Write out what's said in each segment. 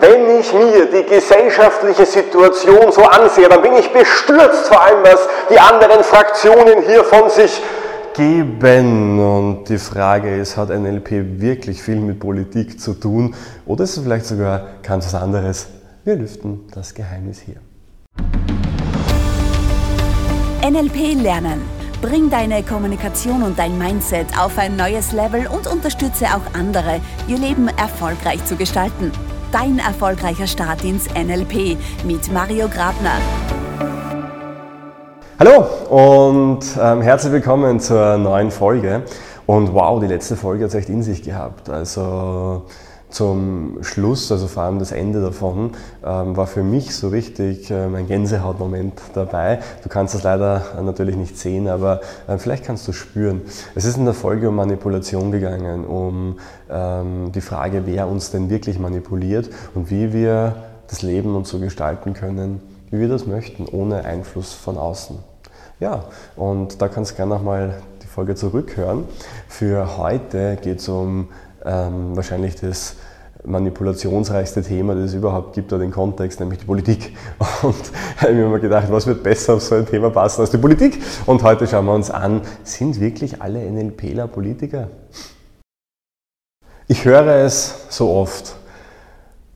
Wenn ich mir die gesellschaftliche Situation so ansehe, dann bin ich bestürzt vor allem, was die anderen Fraktionen hier von sich geben. Und die Frage ist, hat NLP wirklich viel mit Politik zu tun oder ist es vielleicht sogar ganz was anderes? Wir lüften das Geheimnis hier. NLP lernen. Bring deine Kommunikation und dein Mindset auf ein neues Level und unterstütze auch andere, ihr Leben erfolgreich zu gestalten. Dein erfolgreicher Start ins NLP mit Mario Grabner. Hallo und ähm, herzlich willkommen zur neuen Folge. Und wow, die letzte Folge hat es echt in sich gehabt. Also zum Schluss, also vor allem das Ende davon, ähm, war für mich so richtig ähm, ein Gänsehautmoment dabei. Du kannst das leider natürlich nicht sehen, aber äh, vielleicht kannst du spüren. Es ist in der Folge um Manipulation gegangen, um ähm, die Frage, wer uns denn wirklich manipuliert und wie wir das Leben uns so gestalten können, wie wir das möchten, ohne Einfluss von außen. Ja, und da kannst du gerne nochmal die Folge zurückhören. Für heute geht es um ähm, wahrscheinlich das manipulationsreichste Thema, das es überhaupt gibt, oder den Kontext, nämlich die Politik. Und ich habe mir immer gedacht, was wird besser auf so ein Thema passen als die Politik? Und heute schauen wir uns an, sind wirklich alle NLPler Politiker? Ich höre es so oft.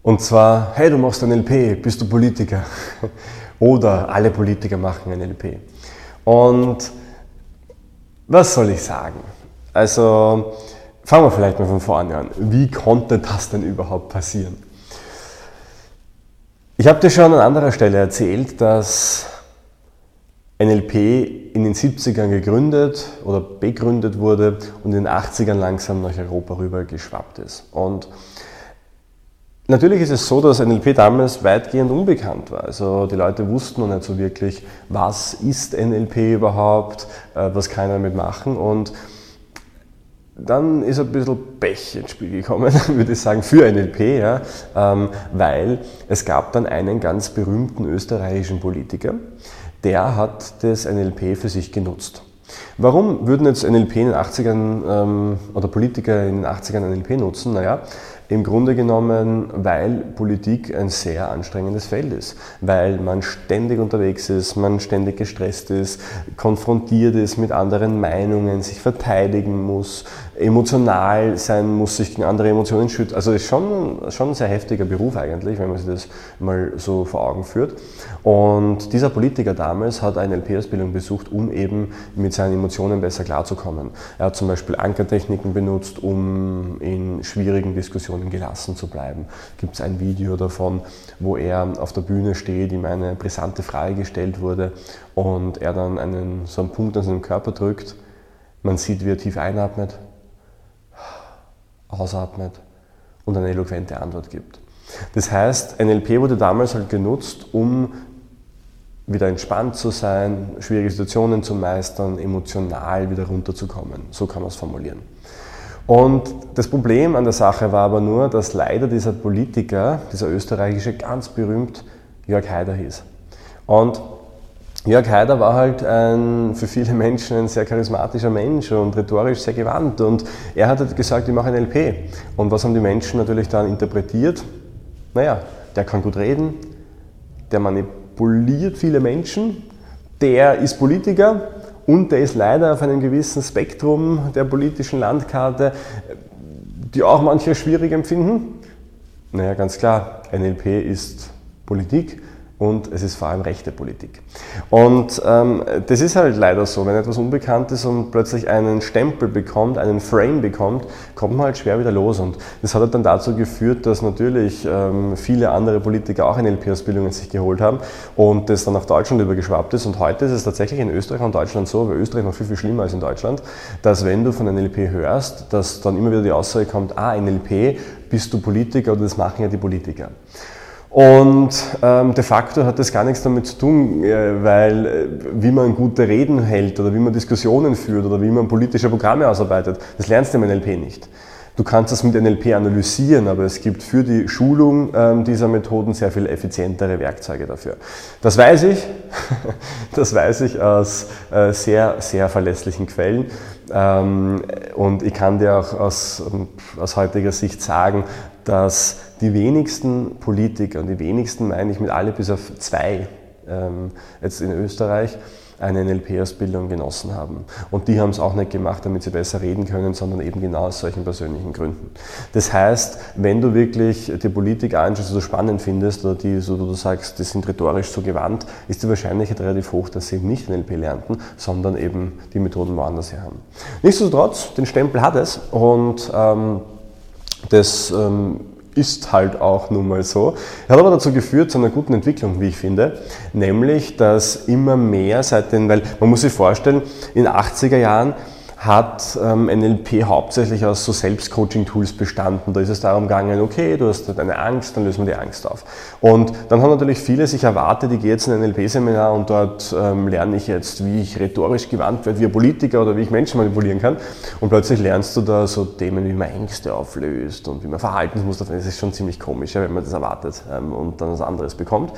Und zwar, hey, du machst NLP, bist du Politiker? Oder alle Politiker machen NLP. Und was soll ich sagen? Also, fangen wir vielleicht mal von vorne an. Wie konnte das denn überhaupt passieren? Ich habe dir schon an anderer Stelle erzählt, dass NLP in den 70ern gegründet oder begründet wurde und in den 80ern langsam nach Europa rüber geschwappt ist. Und Natürlich ist es so, dass NLP damals weitgehend unbekannt war. Also die Leute wussten noch nicht so wirklich, was ist NLP überhaupt, äh, was kann er damit machen. Und dann ist ein bisschen Pech ins Spiel gekommen, würde ich sagen, für NLP, ja, ähm, weil es gab dann einen ganz berühmten österreichischen Politiker, der hat das NLP für sich genutzt. Warum würden jetzt NLP in den 80ern ähm, oder Politiker in den 80ern NLP nutzen? Naja, im Grunde genommen, weil Politik ein sehr anstrengendes Feld ist, weil man ständig unterwegs ist, man ständig gestresst ist, konfrontiert ist mit anderen Meinungen, sich verteidigen muss, emotional sein muss, sich gegen andere Emotionen schützt. Also ist schon, schon ein sehr heftiger Beruf eigentlich, wenn man sich das mal so vor Augen führt. Und dieser Politiker damals hat eine NLP-Ausbildung besucht, um eben mit seinen Emotionen besser klarzukommen. Er hat zum Beispiel Ankertechniken benutzt, um in schwierigen Diskussionen gelassen zu bleiben. Gibt es ein Video davon, wo er auf der Bühne steht, ihm eine brisante Frage gestellt wurde und er dann einen, so einen Punkt an seinem Körper drückt. Man sieht, wie er tief einatmet, ausatmet und eine eloquente Antwort gibt. Das heißt, NLP wurde damals halt genutzt, um wieder entspannt zu sein, schwierige Situationen zu meistern, emotional wieder runterzukommen. So kann man es formulieren. Und das Problem an der Sache war aber nur, dass leider dieser Politiker, dieser österreichische, ganz berühmt Jörg Haider hieß. Und Jörg Haider war halt ein, für viele Menschen ein sehr charismatischer Mensch und rhetorisch sehr gewandt. Und er hat halt gesagt, ich mache ein LP. Und was haben die Menschen natürlich dann interpretiert? Naja, der kann gut reden, der manipuliert viele Menschen, der ist Politiker und der ist leider auf einem gewissen Spektrum der politischen Landkarte, die auch manche schwierig empfinden. Naja, ganz klar, NLP ist Politik und es ist vor allem rechte Politik. Und ähm, das ist halt leider so, wenn etwas unbekannt ist und plötzlich einen Stempel bekommt, einen Frame bekommt, kommt man halt schwer wieder los. Und das hat halt dann dazu geführt, dass natürlich ähm, viele andere Politiker auch eine LP-Ausbildung sich geholt haben und das dann nach Deutschland übergeschwappt ist. Und heute ist es tatsächlich in Österreich und Deutschland so, weil Österreich noch viel, viel schlimmer als in Deutschland, dass wenn du von NLP hörst, dass dann immer wieder die Aussage kommt, ah, NLP, bist du Politiker oder das machen ja die Politiker. Und ähm, de facto hat das gar nichts damit zu tun, äh, weil äh, wie man gute Reden hält oder wie man Diskussionen führt oder wie man politische Programme ausarbeitet, das lernst du im NLP nicht. Du kannst das mit NLP analysieren, aber es gibt für die Schulung ähm, dieser Methoden sehr viel effizientere Werkzeuge dafür. Das weiß ich, das weiß ich aus äh, sehr, sehr verlässlichen Quellen. Ähm, und ich kann dir auch aus, aus heutiger Sicht sagen, dass die wenigsten Politiker, und die wenigsten meine ich mit alle bis auf zwei ähm, jetzt in Österreich, eine NLP-Ausbildung genossen haben. Und die haben es auch nicht gemacht, damit sie besser reden können, sondern eben genau aus solchen persönlichen Gründen. Das heißt, wenn du wirklich die Politik anschaust, die spannend findest oder die, so du sagst, die sind rhetorisch so gewandt, ist die Wahrscheinlichkeit relativ hoch, dass sie nicht NLP lernten, sondern eben die Methoden woanders her haben. Nichtsdestotrotz, den Stempel hat es und ähm, das ähm, ist halt auch nun mal so. Hat aber dazu geführt zu einer guten Entwicklung, wie ich finde, nämlich, dass immer mehr seit den, weil man muss sich vorstellen, in den 80er Jahren hat ähm, NLP hauptsächlich aus so Selbstcoaching-Tools bestanden. Da ist es darum gegangen, okay, du hast eine Angst, dann lösen wir die Angst auf. Und dann haben natürlich viele sich erwartet, ich gehe jetzt in ein NLP-Seminar und dort ähm, lerne ich jetzt, wie ich rhetorisch gewandt werde, wie ein Politiker oder wie ich Menschen manipulieren kann. Und plötzlich lernst du da so Themen, wie man Ängste auflöst und wie man Verhaltensmuster, das ist schon ziemlich komisch, wenn man das erwartet ähm, und dann was anderes bekommt.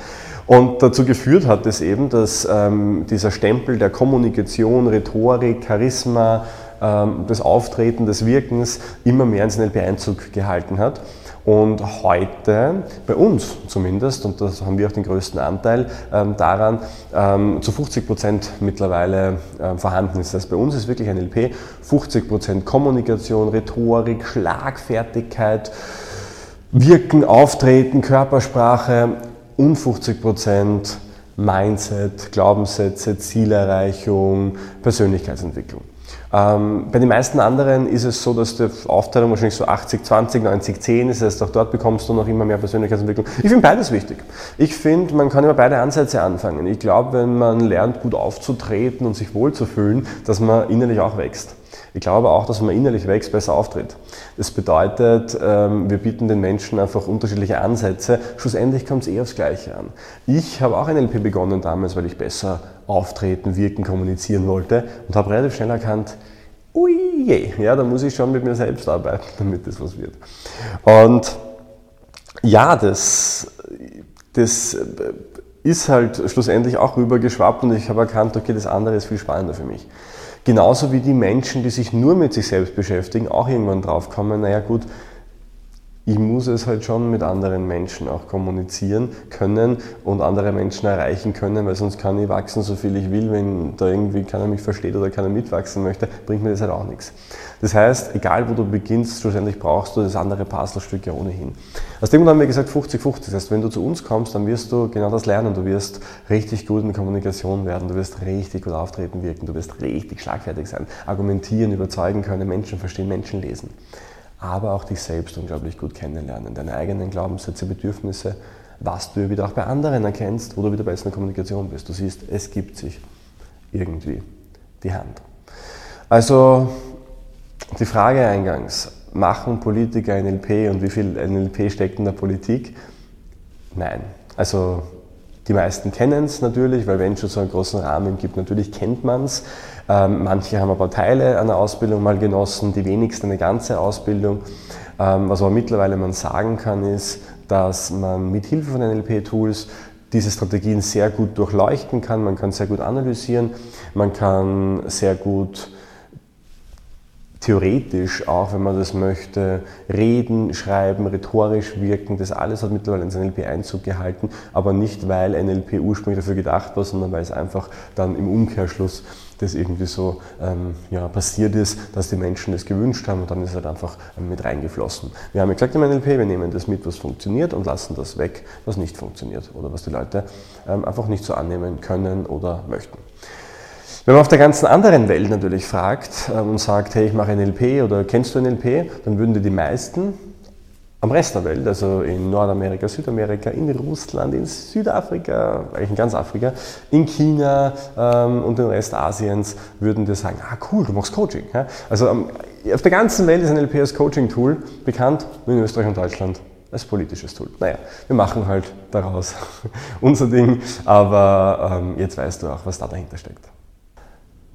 Und dazu geführt hat es eben, dass ähm, dieser Stempel der Kommunikation, Rhetorik, Charisma, des Auftreten, des Wirkens immer mehr ins NLP Einzug gehalten hat. Und heute, bei uns zumindest, und da haben wir auch den größten Anteil ähm, daran, ähm, zu 50 Prozent mittlerweile ähm, vorhanden ist. Das heißt, bei uns ist wirklich NLP 50 Prozent Kommunikation, Rhetorik, Schlagfertigkeit, Wirken, Auftreten, Körpersprache und 50 Prozent Mindset, Glaubenssätze, Zielerreichung, Persönlichkeitsentwicklung. Ähm, bei den meisten anderen ist es so, dass die Aufteilung wahrscheinlich so 80, 20, 90, 10 ist. Das heißt, auch dort bekommst du noch immer mehr Persönlichkeitsentwicklung. Ich finde beides wichtig. Ich finde, man kann immer beide Ansätze anfangen. Ich glaube, wenn man lernt, gut aufzutreten und sich wohlzufühlen, dass man innerlich auch wächst. Ich glaube auch, dass man innerlich wächst, besser auftritt. Das bedeutet, ähm, wir bieten den Menschen einfach unterschiedliche Ansätze. Schlussendlich kommt es eh aufs Gleiche an. Ich habe auch NLP begonnen damals, weil ich besser auftreten, wirken, kommunizieren wollte und habe relativ schnell erkannt, ui je, ja, da muss ich schon mit mir selbst arbeiten, damit das was wird. Und ja, das, das ist halt schlussendlich auch rübergeschwappt und ich habe erkannt, okay, das andere ist viel spannender für mich. Genauso wie die Menschen, die sich nur mit sich selbst beschäftigen, auch irgendwann draufkommen, naja gut, ich muss es halt schon mit anderen Menschen auch kommunizieren können und andere Menschen erreichen können, weil sonst kann ich wachsen, so viel ich will. Wenn da irgendwie keiner mich versteht oder keiner mitwachsen möchte, bringt mir das halt auch nichts. Das heißt, egal wo du beginnst, schlussendlich brauchst du das andere Puzzlestück ja ohnehin. Aus dem Grund haben wir gesagt 50-50. Das heißt, wenn du zu uns kommst, dann wirst du genau das lernen. Du wirst richtig gut in Kommunikation werden, du wirst richtig gut auftreten wirken, du wirst richtig schlagfertig sein, argumentieren, überzeugen können, Menschen verstehen, Menschen lesen aber auch dich selbst unglaublich gut kennenlernen, deine eigenen Glaubenssätze, Bedürfnisse, was du wieder auch bei anderen erkennst, wo du wieder besser in der Kommunikation bist. Du siehst, es gibt sich irgendwie die Hand. Also die Frage eingangs, machen Politiker NLP und wie viel NLP steckt in der Politik? Nein. Also die meisten kennen es natürlich, weil wenn es schon so einen großen Rahmen gibt, natürlich kennt man es. Ähm, manche haben aber Teile einer Ausbildung mal genossen, die wenigsten eine ganze Ausbildung. Ähm, was aber mittlerweile man sagen kann, ist, dass man mit Hilfe von NLP-Tools diese Strategien sehr gut durchleuchten kann, man kann sehr gut analysieren, man kann sehr gut theoretisch auch, wenn man das möchte, reden, schreiben, rhetorisch wirken, das alles hat mittlerweile ins NLP Einzug gehalten, aber nicht, weil NLP ursprünglich dafür gedacht war, sondern weil es einfach dann im Umkehrschluss das irgendwie so ähm, ja, passiert ist, dass die Menschen das gewünscht haben und dann ist es halt einfach ähm, mit reingeflossen. Wir haben ja gesagt im NLP, wir nehmen das mit, was funktioniert und lassen das weg, was nicht funktioniert oder was die Leute ähm, einfach nicht so annehmen können oder möchten. Wenn man auf der ganzen anderen Welt natürlich fragt ähm, und sagt, hey, ich mache NLP oder kennst du NLP, dann würden dir die meisten am Rest der Welt, also in Nordamerika, Südamerika, in Russland, in Südafrika, eigentlich in ganz Afrika, in China ähm, und den Rest Asiens, würden dir sagen, ah cool, du machst Coaching. Ja? Also ähm, auf der ganzen Welt ist NLP als Coaching-Tool bekannt, nur in Österreich und Deutschland als politisches Tool. Naja, wir machen halt daraus unser Ding, aber ähm, jetzt weißt du auch, was da dahinter steckt.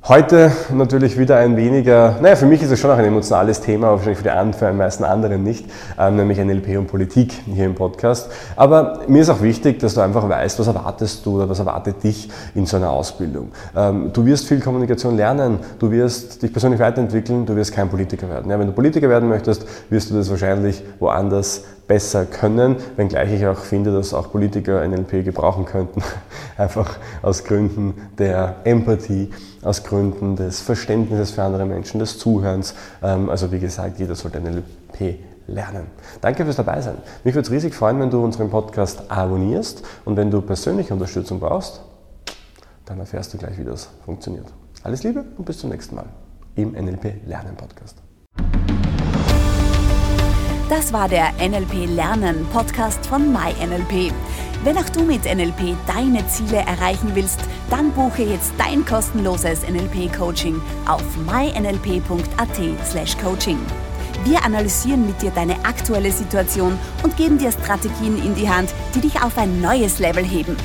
Heute natürlich wieder ein weniger, naja, für mich ist es schon auch ein emotionales Thema, aber wahrscheinlich für die, für die meisten anderen nicht, ähm, nämlich NLP und Politik hier im Podcast. Aber mir ist auch wichtig, dass du einfach weißt, was erwartest du oder was erwartet dich in so einer Ausbildung. Ähm, du wirst viel Kommunikation lernen, du wirst dich persönlich weiterentwickeln, du wirst kein Politiker werden. Ja, wenn du Politiker werden möchtest, wirst du das wahrscheinlich woanders besser können, wenngleich ich auch finde, dass auch Politiker NLP gebrauchen könnten, einfach aus Gründen der Empathie, aus Gründen des Verständnisses für andere Menschen, des Zuhörens. Ähm, also wie gesagt, jeder sollte NLP lernen. Danke fürs Dabeisein. Mich würde es riesig freuen, wenn du unseren Podcast abonnierst und wenn du persönliche Unterstützung brauchst, dann erfährst du gleich, wie das funktioniert. Alles Liebe und bis zum nächsten Mal im NLP Lernen Podcast. Das war der NLP Lernen Podcast von MyNLP. Wenn auch du mit NLP deine Ziele erreichen willst, dann buche jetzt dein kostenloses NLP-Coaching auf mynlp.at/coaching. Wir analysieren mit dir deine aktuelle Situation und geben dir Strategien in die Hand, die dich auf ein neues Level heben.